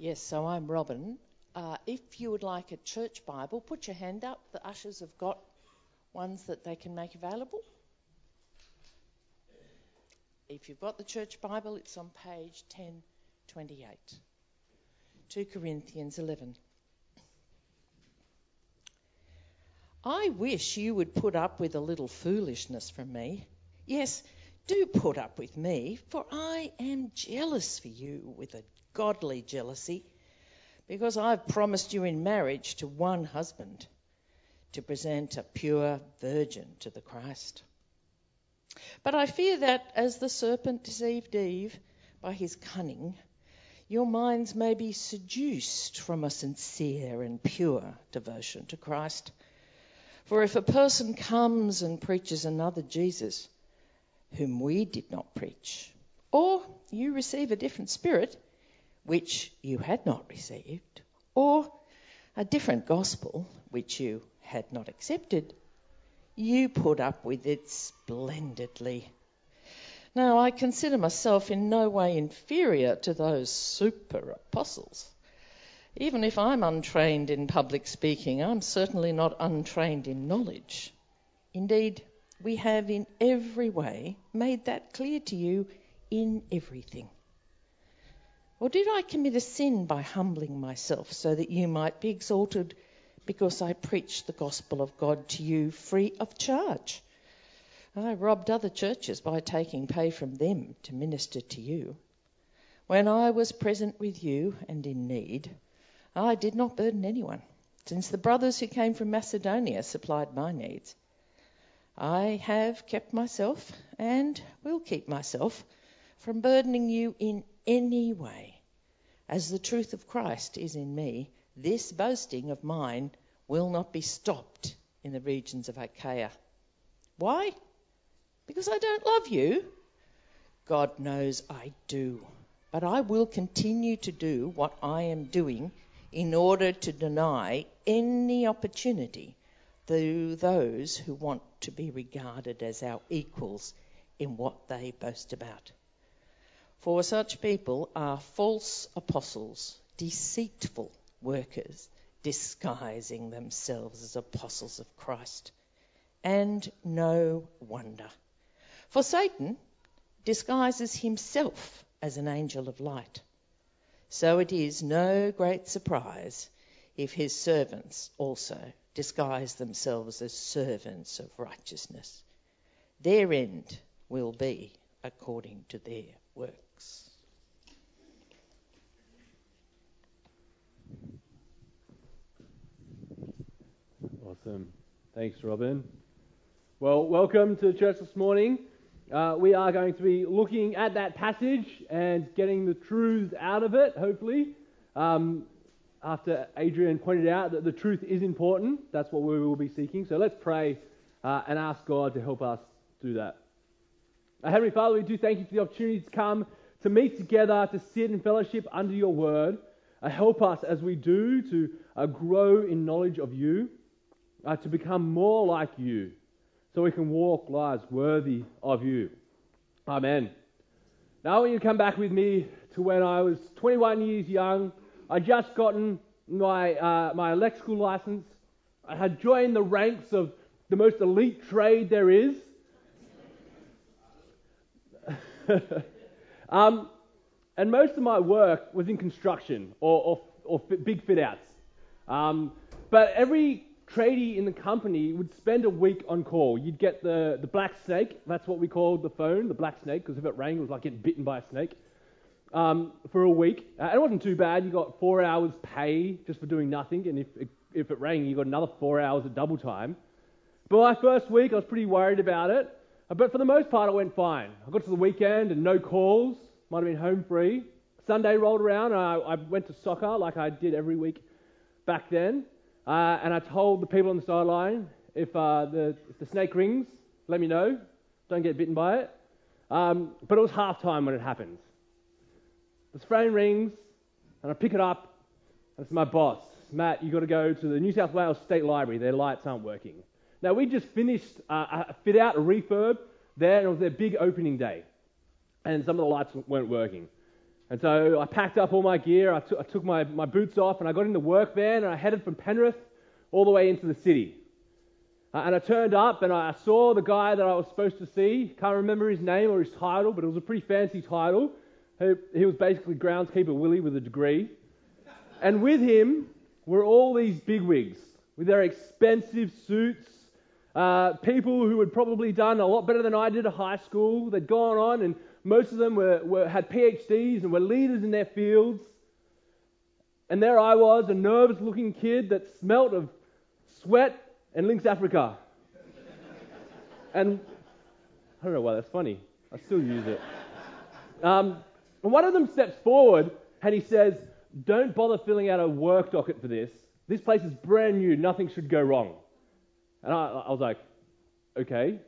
Yes, so I'm Robin. Uh, if you would like a church Bible, put your hand up. The ushers have got ones that they can make available. If you've got the church Bible, it's on page 1028. 2 Corinthians 11. I wish you would put up with a little foolishness from me. Yes, do put up with me, for I am jealous for you with a godly jealousy, because I've promised you in marriage to one husband, to present a pure virgin to the Christ. But I fear that as the serpent deceived Eve by his cunning, your minds may be seduced from a sincere and pure devotion to Christ. For if a person comes and preaches another Jesus, whom we did not preach, or you receive a different spirit, which you had not received, or a different gospel, which you had not accepted, you put up with it splendidly. Now, I consider myself in no way inferior to those super apostles. Even if I'm untrained in public speaking, I'm certainly not untrained in knowledge. Indeed, we have in every way made that clear to you in everything. Or did I commit a sin by humbling myself so that you might be exalted because I preached the gospel of God to you free of charge? I robbed other churches by taking pay from them to minister to you. When I was present with you and in need, I did not burden anyone, since the brothers who came from Macedonia supplied my needs. I have kept myself and will keep myself from burdening you in any way. As the truth of Christ is in me, this boasting of mine will not be stopped in the regions of Achaia. Why? Because I don't love you? God knows I do. But I will continue to do what I am doing in order to deny any opportunity to those who want to be regarded as our equals in what they boast about. For such people are false apostles, deceitful workers, disguising themselves as apostles of Christ. And no wonder. For Satan disguises himself as an angel of light. So it is no great surprise if his servants also disguise themselves as servants of righteousness. Their end will be according to their work. Awesome. Thanks, Robin. Well, welcome to church this morning. Uh, we are going to be looking at that passage and getting the truths out of it, hopefully. Um, after Adrian pointed out that the truth is important, that's what we will be seeking. So let's pray uh, and ask God to help us do that. Uh, Heavenly Father, we do thank you for the opportunity to come to meet together, to sit in fellowship under your word. Uh, help us as we do to uh, grow in knowledge of you uh, to become more like you so we can walk lives worthy of you. Amen. Now want you come back with me to when I was 21 years young. I'd just gotten my, uh, my electrical license. I had joined the ranks of the most elite trade there is. um, and most of my work was in construction or, or, or big fit outs. Um, but every tradie in the company would spend a week on call. You'd get the, the black snake, that's what we called the phone, the black snake, because if it rang, it was like getting bitten by a snake, um, for a week. Uh, it wasn't too bad. You got four hours pay just for doing nothing, and if, if, if it rang, you got another four hours of double time. But my first week, I was pretty worried about it. Uh, but for the most part, it went fine. I got to the weekend and no calls, might have been home free. Sunday rolled around, and I, I went to soccer like I did every week back then. Uh, and I told the people on the sideline, if, uh, the, if the snake rings, let me know. Don't get bitten by it. Um, but it was half time when it happens. The phone rings, and I pick it up, and it's my boss. Matt, you've got to go to the New South Wales State Library. Their lights aren't working. Now, we just finished uh, a fit out, a refurb there, and it was their big opening day. And some of the lights weren't working. And so I packed up all my gear, I took- took my, my boots off, and I got in the work van, and I headed from Penrith all the way into the city. Uh, and I turned up, and I saw the guy that I was supposed to see. Can't remember his name or his title, but it was a pretty fancy title. He, he was basically groundskeeper Willie with a degree. And with him were all these bigwigs with their expensive suits, uh, people who had probably done a lot better than I did at high school. They'd gone on, and most of them were, were, had PhDs and were leaders in their fields. And there I was, a nervous looking kid that smelt of sweat and Lynx Africa. and I don't know why that's funny. I still use it. Um, and one of them steps forward and he says, Don't bother filling out a work docket for this. This place is brand new. Nothing should go wrong. And I, I was like, Okay.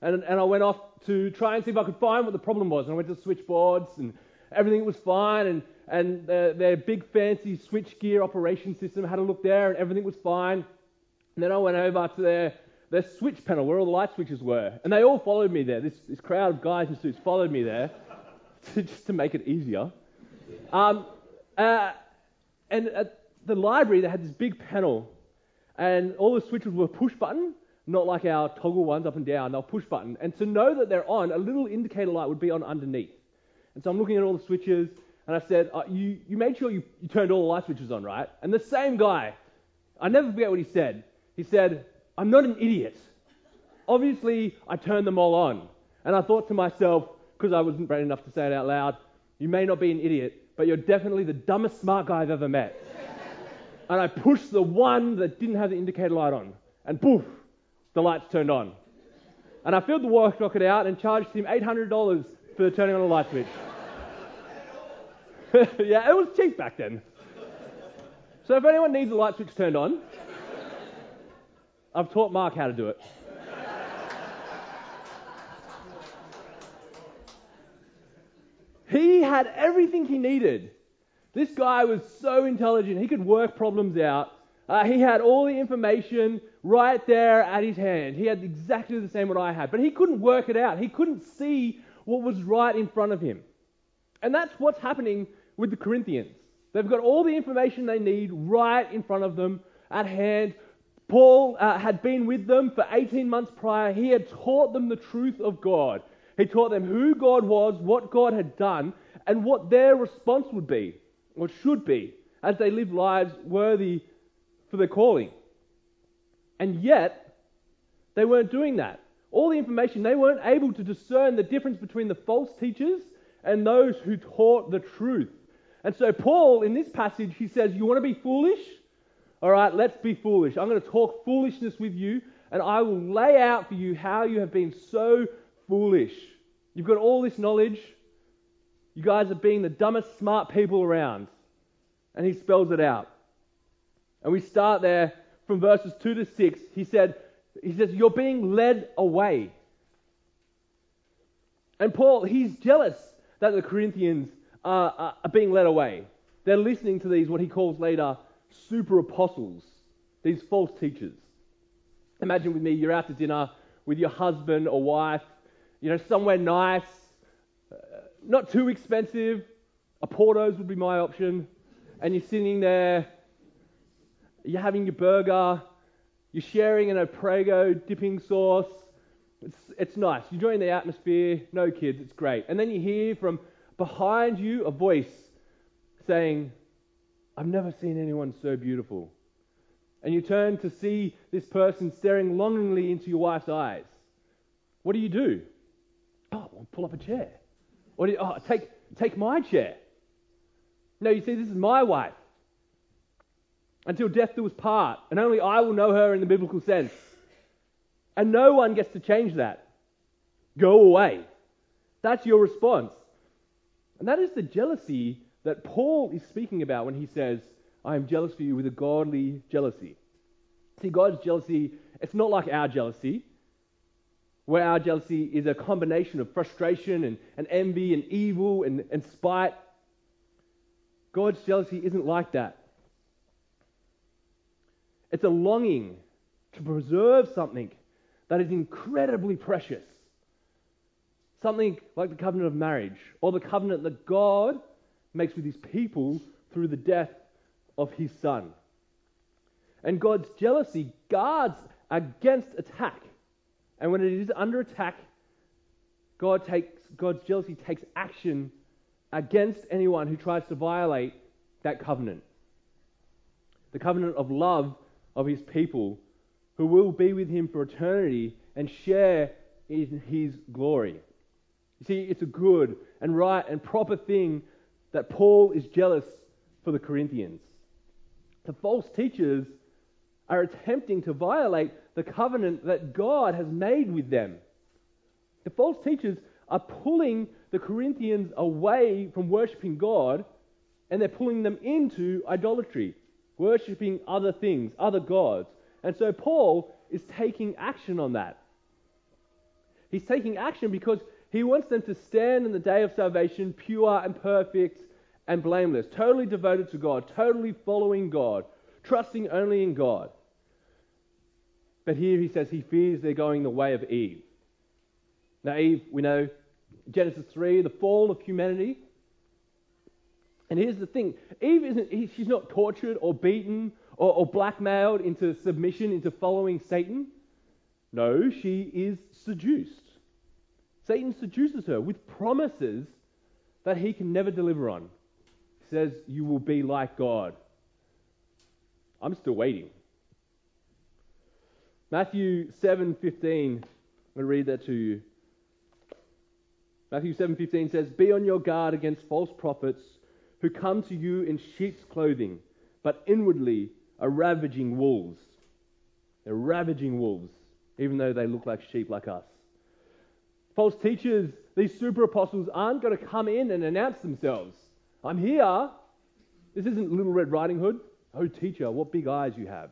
And, and I went off to try and see if I could find what the problem was. And I went to the switchboards and everything was fine. And, and their, their big fancy switchgear operation system had a look there and everything was fine. And then I went over to their, their switch panel where all the light switches were. And they all followed me there. This, this crowd of guys in suits followed me there to, just to make it easier. Um, uh, and at the library, they had this big panel. And all the switches were push button, not like our toggle ones up and down. They're push button. And to know that they're on, a little indicator light would be on underneath. And so I'm looking at all the switches, and I said, uh, you, you made sure you, you turned all the light switches on, right? And the same guy, I never forget what he said. He said, I'm not an idiot. Obviously, I turned them all on. And I thought to myself, because I wasn't brave enough to say it out loud, you may not be an idiot, but you're definitely the dumbest smart guy I've ever met. And I pushed the one that didn't have the indicator light on, and poof, the lights turned on. And I filled the work docket out and charged him $800 for turning on a light switch. yeah, it was cheap back then. So if anyone needs a light switch turned on, I've taught Mark how to do it. he had everything he needed. This guy was so intelligent, he could work problems out. Uh, he had all the information right there at his hand. He had exactly the same what I had, but he couldn't work it out. He couldn't see what was right in front of him. And that's what's happening with the Corinthians. They've got all the information they need right in front of them at hand. Paul uh, had been with them for 18 months prior. He had taught them the truth of God. He taught them who God was, what God had done, and what their response would be, or should be, as they live lives worthy for their calling. And yet, they weren't doing that. All the information, they weren't able to discern the difference between the false teachers and those who taught the truth. And so, Paul, in this passage, he says, You want to be foolish? All right, let's be foolish. I'm going to talk foolishness with you, and I will lay out for you how you have been so foolish. You've got all this knowledge. You guys are being the dumbest smart people around. And he spells it out. And we start there from verses 2 to 6. He said, he says, You're being led away. And Paul, he's jealous that the Corinthians are, are being led away. They're listening to these, what he calls later, super apostles, these false teachers. Imagine with me, you're out to dinner with your husband or wife, you know, somewhere nice, not too expensive. Oporto's would be my option. And you're sitting there, you're having your burger, you're sharing an Prego dipping sauce. It's, it's nice. You're enjoying the atmosphere. No kids, it's great. And then you hear from behind you a voice saying, I've never seen anyone so beautiful. And you turn to see this person staring longingly into your wife's eyes. What do you do? Oh, well, pull up a chair. Oh, take, take my chair. No, you see, this is my wife. Until death do us part, and only I will know her in the biblical sense. And no one gets to change that. Go away. That's your response. And that is the jealousy that Paul is speaking about when he says, I am jealous for you with a godly jealousy. See, God's jealousy, it's not like our jealousy, where our jealousy is a combination of frustration and, and envy and evil and, and spite. God's jealousy isn't like that. It's a longing to preserve something that is incredibly precious. Something like the covenant of marriage or the covenant that God makes with his people through the death of his son. And God's jealousy guards against attack. And when it is under attack, God takes, God's jealousy takes action against anyone who tries to violate that covenant. The covenant of love of his people who will be with him for eternity and share in his glory. You see, it's a good and right and proper thing that Paul is jealous for the Corinthians. The false teachers are attempting to violate the covenant that God has made with them. The false teachers are pulling the Corinthians away from worshipping God and they're pulling them into idolatry, worshipping other things, other gods. And so Paul is taking action on that. He's taking action because he wants them to stand in the day of salvation pure and perfect and blameless, totally devoted to God, totally following God, trusting only in God. But here he says he fears they're going the way of Eve. Now, Eve, we know Genesis 3, the fall of humanity. And here's the thing Eve isn't, she's not tortured or beaten or, or blackmailed into submission, into following Satan. No, she is seduced. Satan seduces her with promises that he can never deliver on. He says, You will be like God. I'm still waiting. Matthew 7:15. I'm going to read that to you. Matthew 7:15 says, "Be on your guard against false prophets who come to you in sheep's clothing, but inwardly are ravaging wolves." They're ravaging wolves, even though they look like sheep like us. False teachers, these super apostles, aren't going to come in and announce themselves. I'm here. This isn't Little Red Riding Hood. Oh, teacher, what big eyes you have.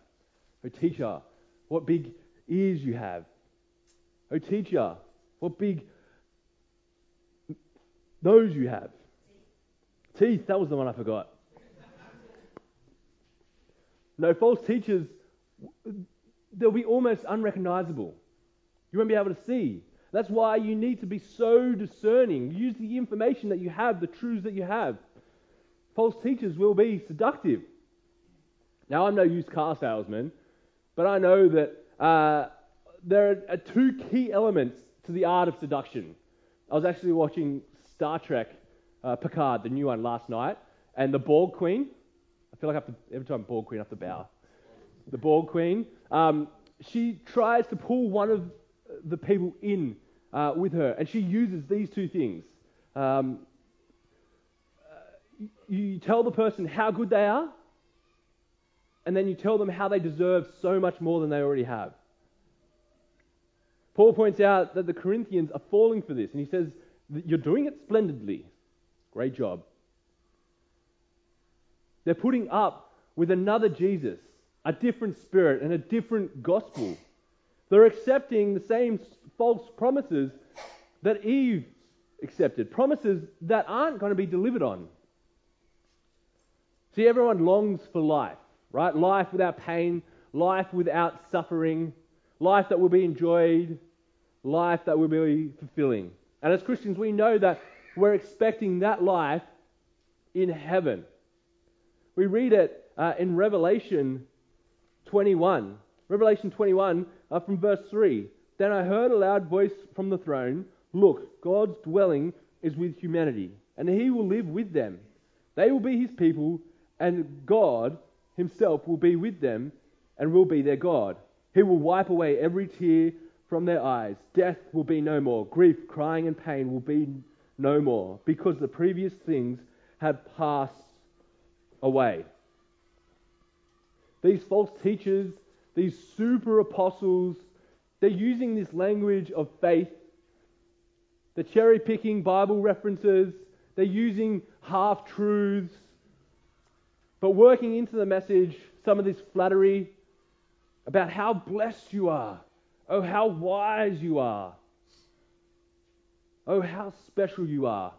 Oh, teacher, what big ears you have. Oh, teacher, what big nose you have. Teeth, that was the one I forgot. No, false teachers, they'll be almost unrecognizable. You won't be able to see. That's why you need to be so discerning. Use the information that you have, the truths that you have. False teachers will be seductive. Now, I'm no used car salesman, but I know that uh, there are two key elements to the art of seduction. I was actually watching Star Trek uh, Picard, the new one, last night, and the Borg Queen. I feel like I have to, every time Borg Queen, I have to bow. The Borg Queen. Um, she tries to pull one of the people in uh, with her, and she uses these two things. Um, uh, you tell the person how good they are, and then you tell them how they deserve so much more than they already have. Paul points out that the Corinthians are falling for this, and he says you're doing it splendidly. Great job. They're putting up with another Jesus, a different spirit, and a different gospel. They're accepting the same false promises that Eve accepted, promises that aren't going to be delivered on. See, everyone longs for life, right? Life without pain, life without suffering, life that will be enjoyed, life that will be fulfilling. And as Christians, we know that we're expecting that life in heaven. We read it uh, in Revelation 21. Revelation 21 uh, from verse 3. Then I heard a loud voice from the throne Look, God's dwelling is with humanity, and he will live with them. They will be his people, and God himself will be with them and will be their God. He will wipe away every tear from their eyes. Death will be no more. Grief, crying, and pain will be no more, because the previous things have passed away. These false teachers, these super apostles, they're using this language of faith. They're cherry picking Bible references. They're using half truths. But working into the message some of this flattery about how blessed you are Oh, how wise you are. Oh, how special you are.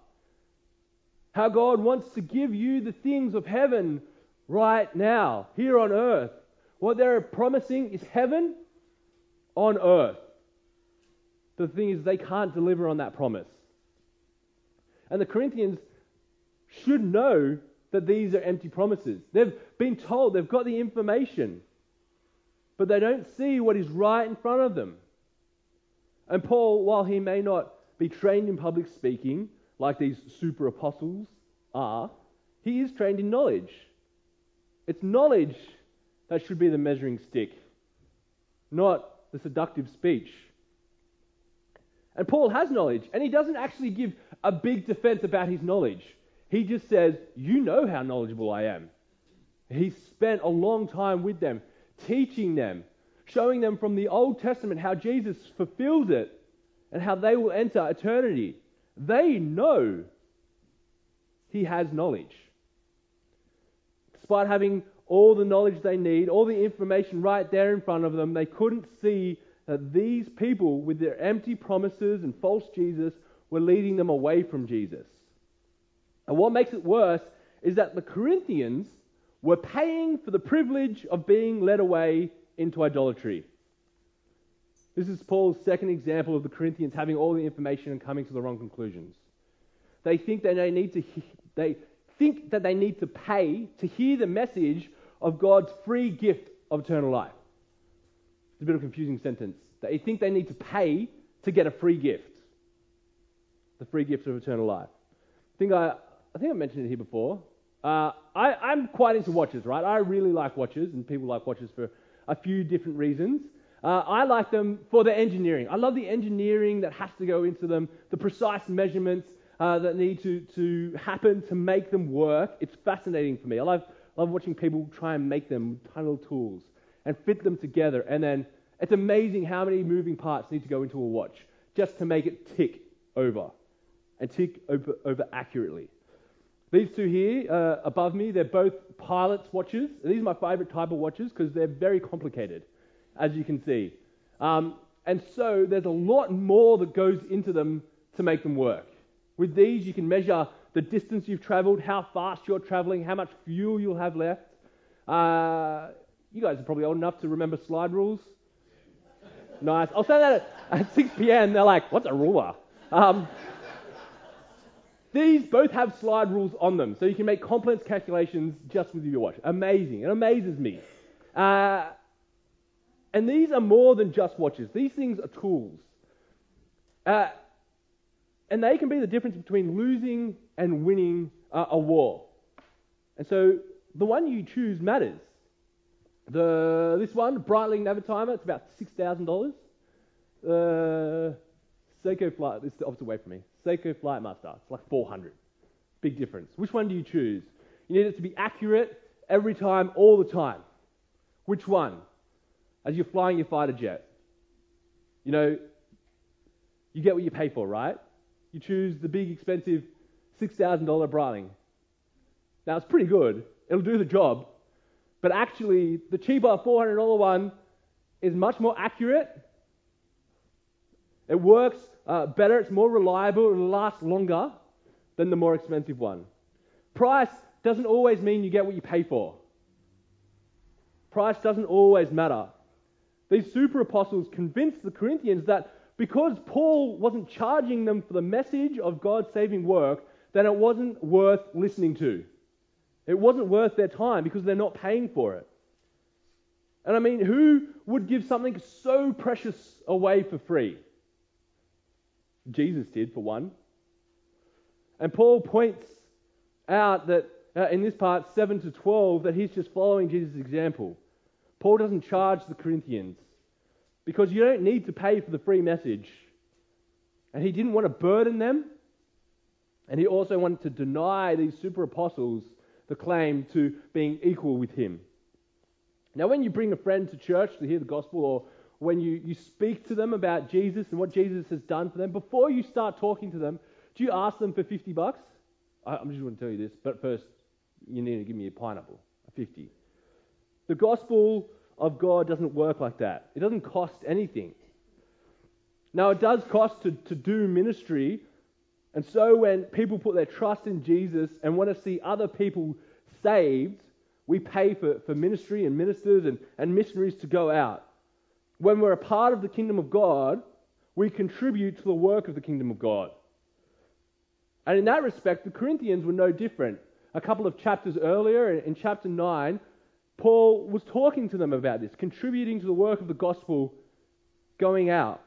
How God wants to give you the things of heaven right now, here on earth. What they're promising is heaven on earth. The thing is, they can't deliver on that promise. And the Corinthians, should know that these are empty promises. They've been told, they've got the information, but they don't see what is right in front of them. And Paul, while he may not be trained in public speaking like these super apostles are, he is trained in knowledge. It's knowledge that should be the measuring stick, not the seductive speech. And Paul has knowledge, and he doesn't actually give a big defense about his knowledge. He just says, You know how knowledgeable I am. He spent a long time with them, teaching them, showing them from the Old Testament how Jesus fulfills it and how they will enter eternity. They know he has knowledge. Despite having all the knowledge they need, all the information right there in front of them, they couldn't see that these people, with their empty promises and false Jesus, were leading them away from Jesus. And what makes it worse is that the Corinthians were paying for the privilege of being led away into idolatry. This is Paul's second example of the Corinthians having all the information and coming to the wrong conclusions. They think that they need to they think that they need to pay to hear the message of God's free gift of eternal life. It's a bit of a confusing sentence. They think they need to pay to get a free gift. The free gift of eternal life. I think I, I think I mentioned it here before. Uh, I, I'm quite into watches, right? I really like watches, and people like watches for a few different reasons. Uh, I like them for the engineering. I love the engineering that has to go into them, the precise measurements uh, that need to, to happen to make them work. It's fascinating for me. I love, love watching people try and make them with tiny little tools and fit them together. And then it's amazing how many moving parts need to go into a watch just to make it tick over and tick over, over accurately. These two here uh, above me, they're both pilot's watches. These are my favorite type of watches because they're very complicated, as you can see. Um, and so there's a lot more that goes into them to make them work. With these, you can measure the distance you've traveled, how fast you're traveling, how much fuel you'll have left. Uh, you guys are probably old enough to remember slide rules. Nice. I'll say that at, at 6 p.m. They're like, what's a ruler? Um, these both have slide rules on them, so you can make complex calculations just with your watch. Amazing. It amazes me. Uh, and these are more than just watches. These things are tools. Uh, and they can be the difference between losing and winning uh, a war. And so the one you choose matters. The, this one, Breitling Navitimer, it's about $6,000. Seiko Flight, this is the opposite way from me. Seiko Flightmaster, it's like 400. Big difference. Which one do you choose? You need it to be accurate every time, all the time. Which one? As you're flying your fighter jet. You know, you get what you pay for, right? You choose the big, expensive $6,000 Breitling. Now, it's pretty good. It'll do the job. But actually, the cheaper $400 one is much more accurate. It works uh, better, it's more reliable, it lasts longer than the more expensive one. Price doesn't always mean you get what you pay for. Price doesn't always matter. These super apostles convinced the Corinthians that because Paul wasn't charging them for the message of God's saving work, then it wasn't worth listening to. It wasn't worth their time because they're not paying for it. And I mean, who would give something so precious away for free? Jesus did, for one. And Paul points out that uh, in this part, 7 to 12, that he's just following Jesus' example. Paul doesn't charge the Corinthians because you don't need to pay for the free message. And he didn't want to burden them. And he also wanted to deny these super apostles the claim to being equal with him. Now, when you bring a friend to church to hear the gospel, or when you, you speak to them about Jesus and what Jesus has done for them, before you start talking to them, do you ask them for 50 bucks? I, I'm just going to tell you this, but first, you need to give me a pineapple, a 50. The gospel of God doesn't work like that. It doesn't cost anything. Now, it does cost to, to do ministry, and so when people put their trust in Jesus and want to see other people saved, we pay for, for ministry and ministers and, and missionaries to go out. When we're a part of the kingdom of God, we contribute to the work of the kingdom of God. And in that respect, the Corinthians were no different. A couple of chapters earlier, in chapter 9, Paul was talking to them about this, contributing to the work of the gospel going out.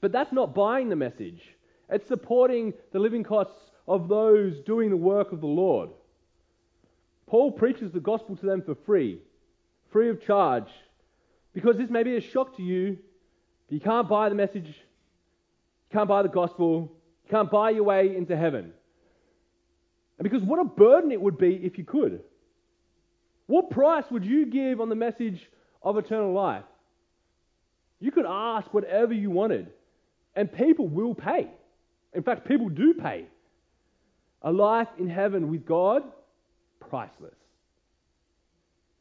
But that's not buying the message, it's supporting the living costs of those doing the work of the Lord. Paul preaches the gospel to them for free, free of charge, because this may be a shock to you, but you can't buy the message, you can't buy the gospel, you can't buy your way into heaven. And because what a burden it would be if you could. What price would you give on the message of eternal life? You could ask whatever you wanted, and people will pay. In fact, people do pay. A life in heaven with God, priceless.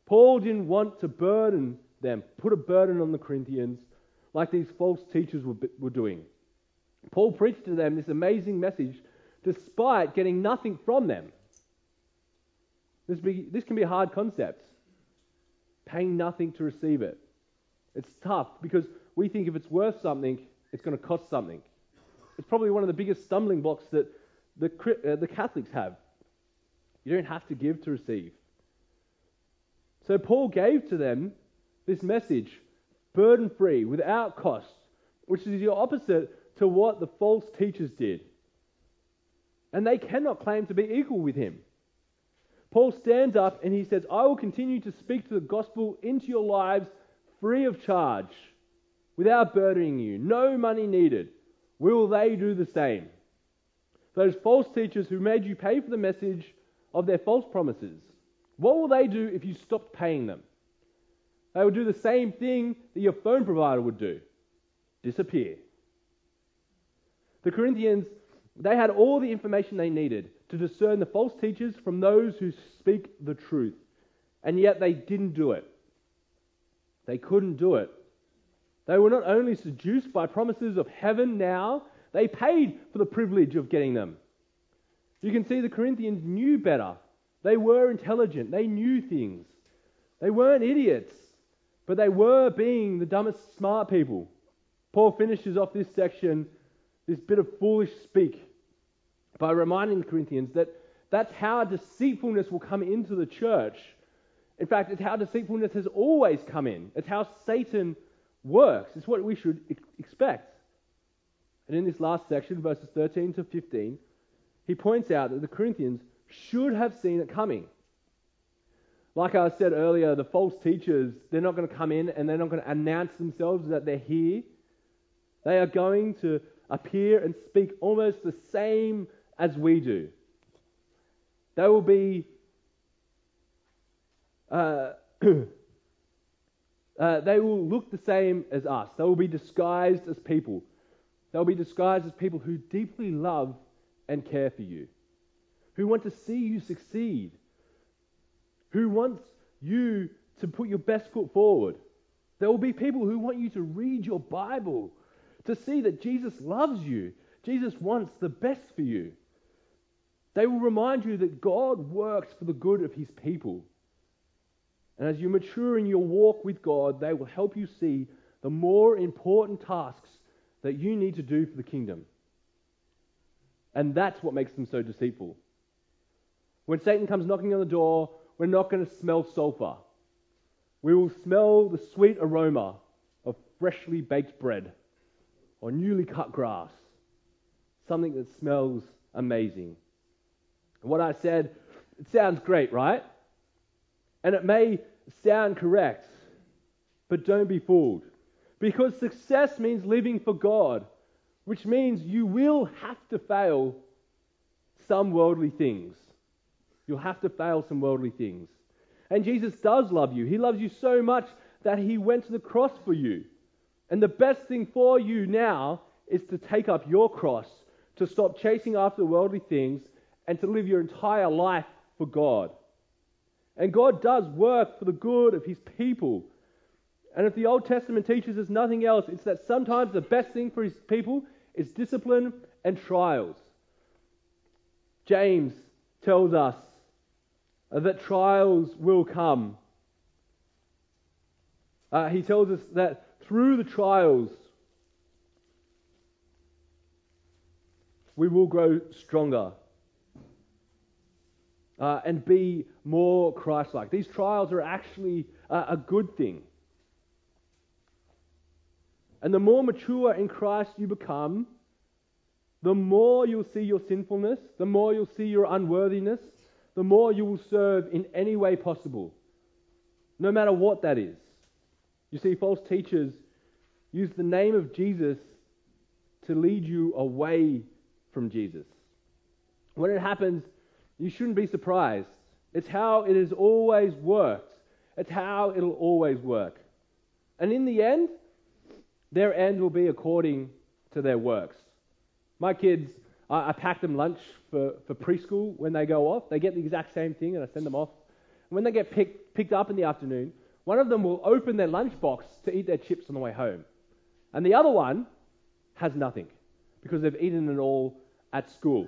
Paul didn't want to burden them, put a burden on the Corinthians like these false teachers were, were doing. Paul preached to them this amazing message despite getting nothing from them. This, be, this can be a hard concept. Paying nothing to receive it. It's tough because we think if it's worth something, it's going to cost something. It's probably one of the biggest stumbling blocks that the, uh, the Catholics have. You don't have to give to receive. So Paul gave to them this message, burden free, without cost, which is the opposite to what the false teachers did. And they cannot claim to be equal with him. Paul stands up and he says, I will continue to speak to the gospel into your lives free of charge, without burdening you, no money needed. Will they do the same? Those false teachers who made you pay for the message of their false promises, what will they do if you stopped paying them? They would do the same thing that your phone provider would do disappear. The Corinthians, they had all the information they needed to discern the false teachers from those who speak the truth. And yet they didn't do it. They couldn't do it. They were not only seduced by promises of heaven now, they paid for the privilege of getting them. You can see the Corinthians knew better. They were intelligent. They knew things. They weren't idiots, but they were being the dumbest smart people. Paul finishes off this section, this bit of foolish speak, by reminding the Corinthians that that's how deceitfulness will come into the church. In fact, it's how deceitfulness has always come in. It's how Satan works. It's what we should expect. And in this last section, verses 13 to 15, he points out that the Corinthians should have seen it coming. Like I said earlier, the false teachers, they're not going to come in and they're not going to announce themselves that they're here. They are going to appear and speak almost the same as we do. They will be. Uh, uh, they will look the same as us. They will be disguised as people. They'll be disguised as people who deeply love and care for you, who want to see you succeed, who wants you to put your best foot forward. There will be people who want you to read your Bible, to see that Jesus loves you. Jesus wants the best for you. They will remind you that God works for the good of his people. And as you mature in your walk with God, they will help you see the more important tasks that you need to do for the kingdom. And that's what makes them so deceitful. When Satan comes knocking on the door, we're not going to smell sulfur. We will smell the sweet aroma of freshly baked bread or newly cut grass, something that smells amazing. And What I said, it sounds great, right? And it may sound correct, but don't be fooled. Because success means living for God, which means you will have to fail some worldly things. You'll have to fail some worldly things. And Jesus does love you. He loves you so much that he went to the cross for you. And the best thing for you now is to take up your cross, to stop chasing after worldly things, and to live your entire life for God. And God does work for the good of his people. And if the Old Testament teaches us nothing else, it's that sometimes the best thing for his people is discipline and trials. James tells us that trials will come. Uh, he tells us that through the trials, we will grow stronger uh, and be more Christ like. These trials are actually uh, a good thing. And the more mature in Christ you become, the more you'll see your sinfulness, the more you'll see your unworthiness, the more you will serve in any way possible, no matter what that is. You see, false teachers use the name of Jesus to lead you away from Jesus. When it happens, you shouldn't be surprised. It's how it has always worked. It's how it'll always work. And in the end, their end will be according to their works. My kids, I, I pack them lunch for, for preschool when they go off. They get the exact same thing, and I send them off. And when they get picked, picked up in the afternoon, one of them will open their lunchbox to eat their chips on the way home. And the other one has nothing because they've eaten it all at school.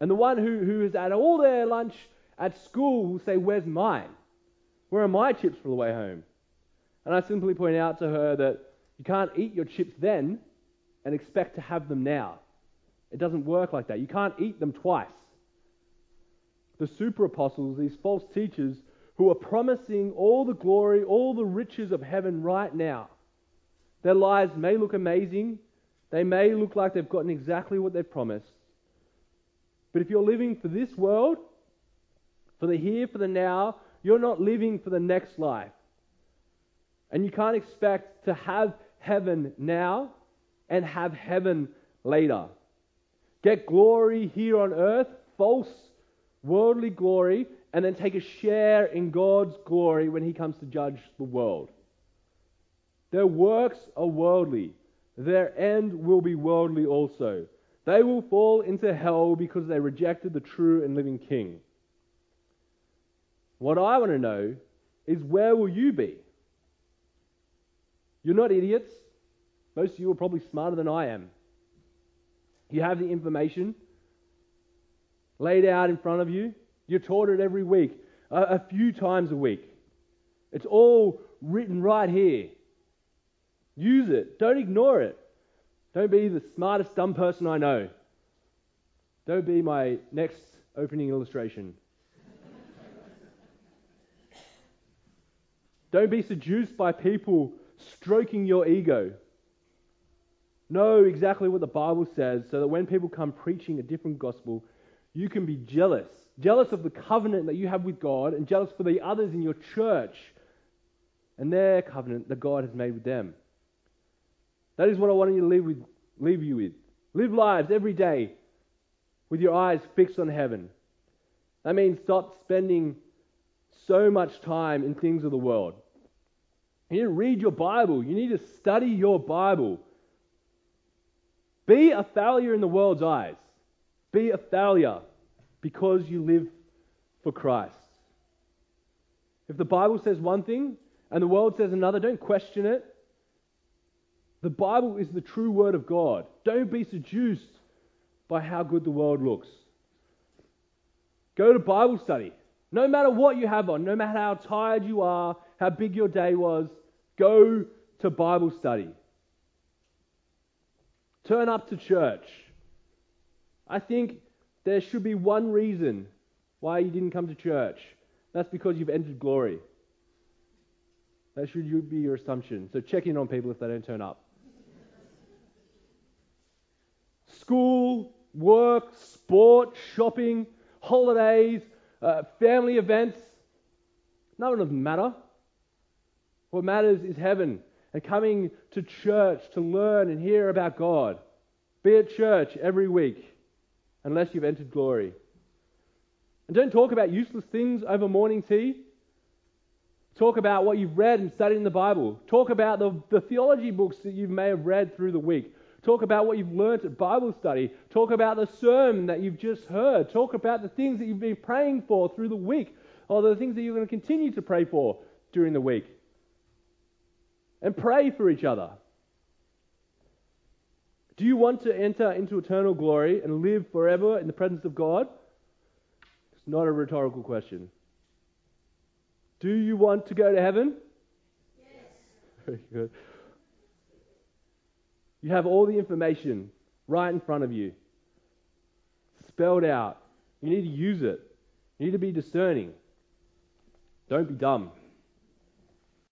And the one who, who has had all their lunch at school will say, Where's mine? Where are my chips for the way home? And I simply point out to her that you can't eat your chips then and expect to have them now. It doesn't work like that. You can't eat them twice. The super apostles, these false teachers, who are promising all the glory, all the riches of heaven right now, their lives may look amazing. They may look like they've gotten exactly what they've promised. But if you're living for this world, for the here, for the now, you're not living for the next life. And you can't expect to have heaven now and have heaven later. Get glory here on earth, false worldly glory, and then take a share in God's glory when He comes to judge the world. Their works are worldly, their end will be worldly also. They will fall into hell because they rejected the true and living King. What I want to know is where will you be? You're not idiots. Most of you are probably smarter than I am. You have the information laid out in front of you. You're taught it every week, a, few times a week. It's all written right here. Use it. Don't ignore it. Don't be the smartest dumb person I know. Don't be my next opening illustration. Don't be seduced by people stroking your ego. Know exactly what the Bible says so that when people come preaching a different gospel, you can be jealous. Jealous of the covenant that you have with God and jealous for the others in your church and their covenant that God has made with them. That is what I want you to leave, with, leave you with. Live lives every day with your eyes fixed on heaven. That means stop spending so much time in things of the world. You need to read your Bible. You need to study your Bible. Be a failure in the world's eyes. Be a failure because you live for Christ. If the Bible says one thing and the world says another, don't question it. The Bible is the true word of God. Don't be seduced by how good the world looks. Go to Bible study. No matter what you have on, no matter how tired you are, how big your day was, Go to Bible study. Turn up to church. I think there should be one reason why you didn't come to church. That's because you've entered glory. That should be your assumption. So check in on people if they don't turn up. School, work, sport, shopping, holidays, uh, family events, none of them matter. What matters is heaven and coming to church to learn and hear about God. Be at church every week unless you've entered glory. And don't talk about useless things over morning tea. Talk about what you've read and studied in the Bible. Talk about the, the theology books that you may have read through the week. Talk about what you've learnt at Bible study. Talk about the sermon that you've just heard. Talk about the things that you've been praying for through the week or the things that you're going to continue to pray for during the week and pray for each other. Do you want to enter into eternal glory and live forever in the presence of God? It's not a rhetorical question. Do you want to go to heaven? Yes. Very good. You have all the information right in front of you. spelled out. You need to use it. You need to be discerning. Don't be dumb.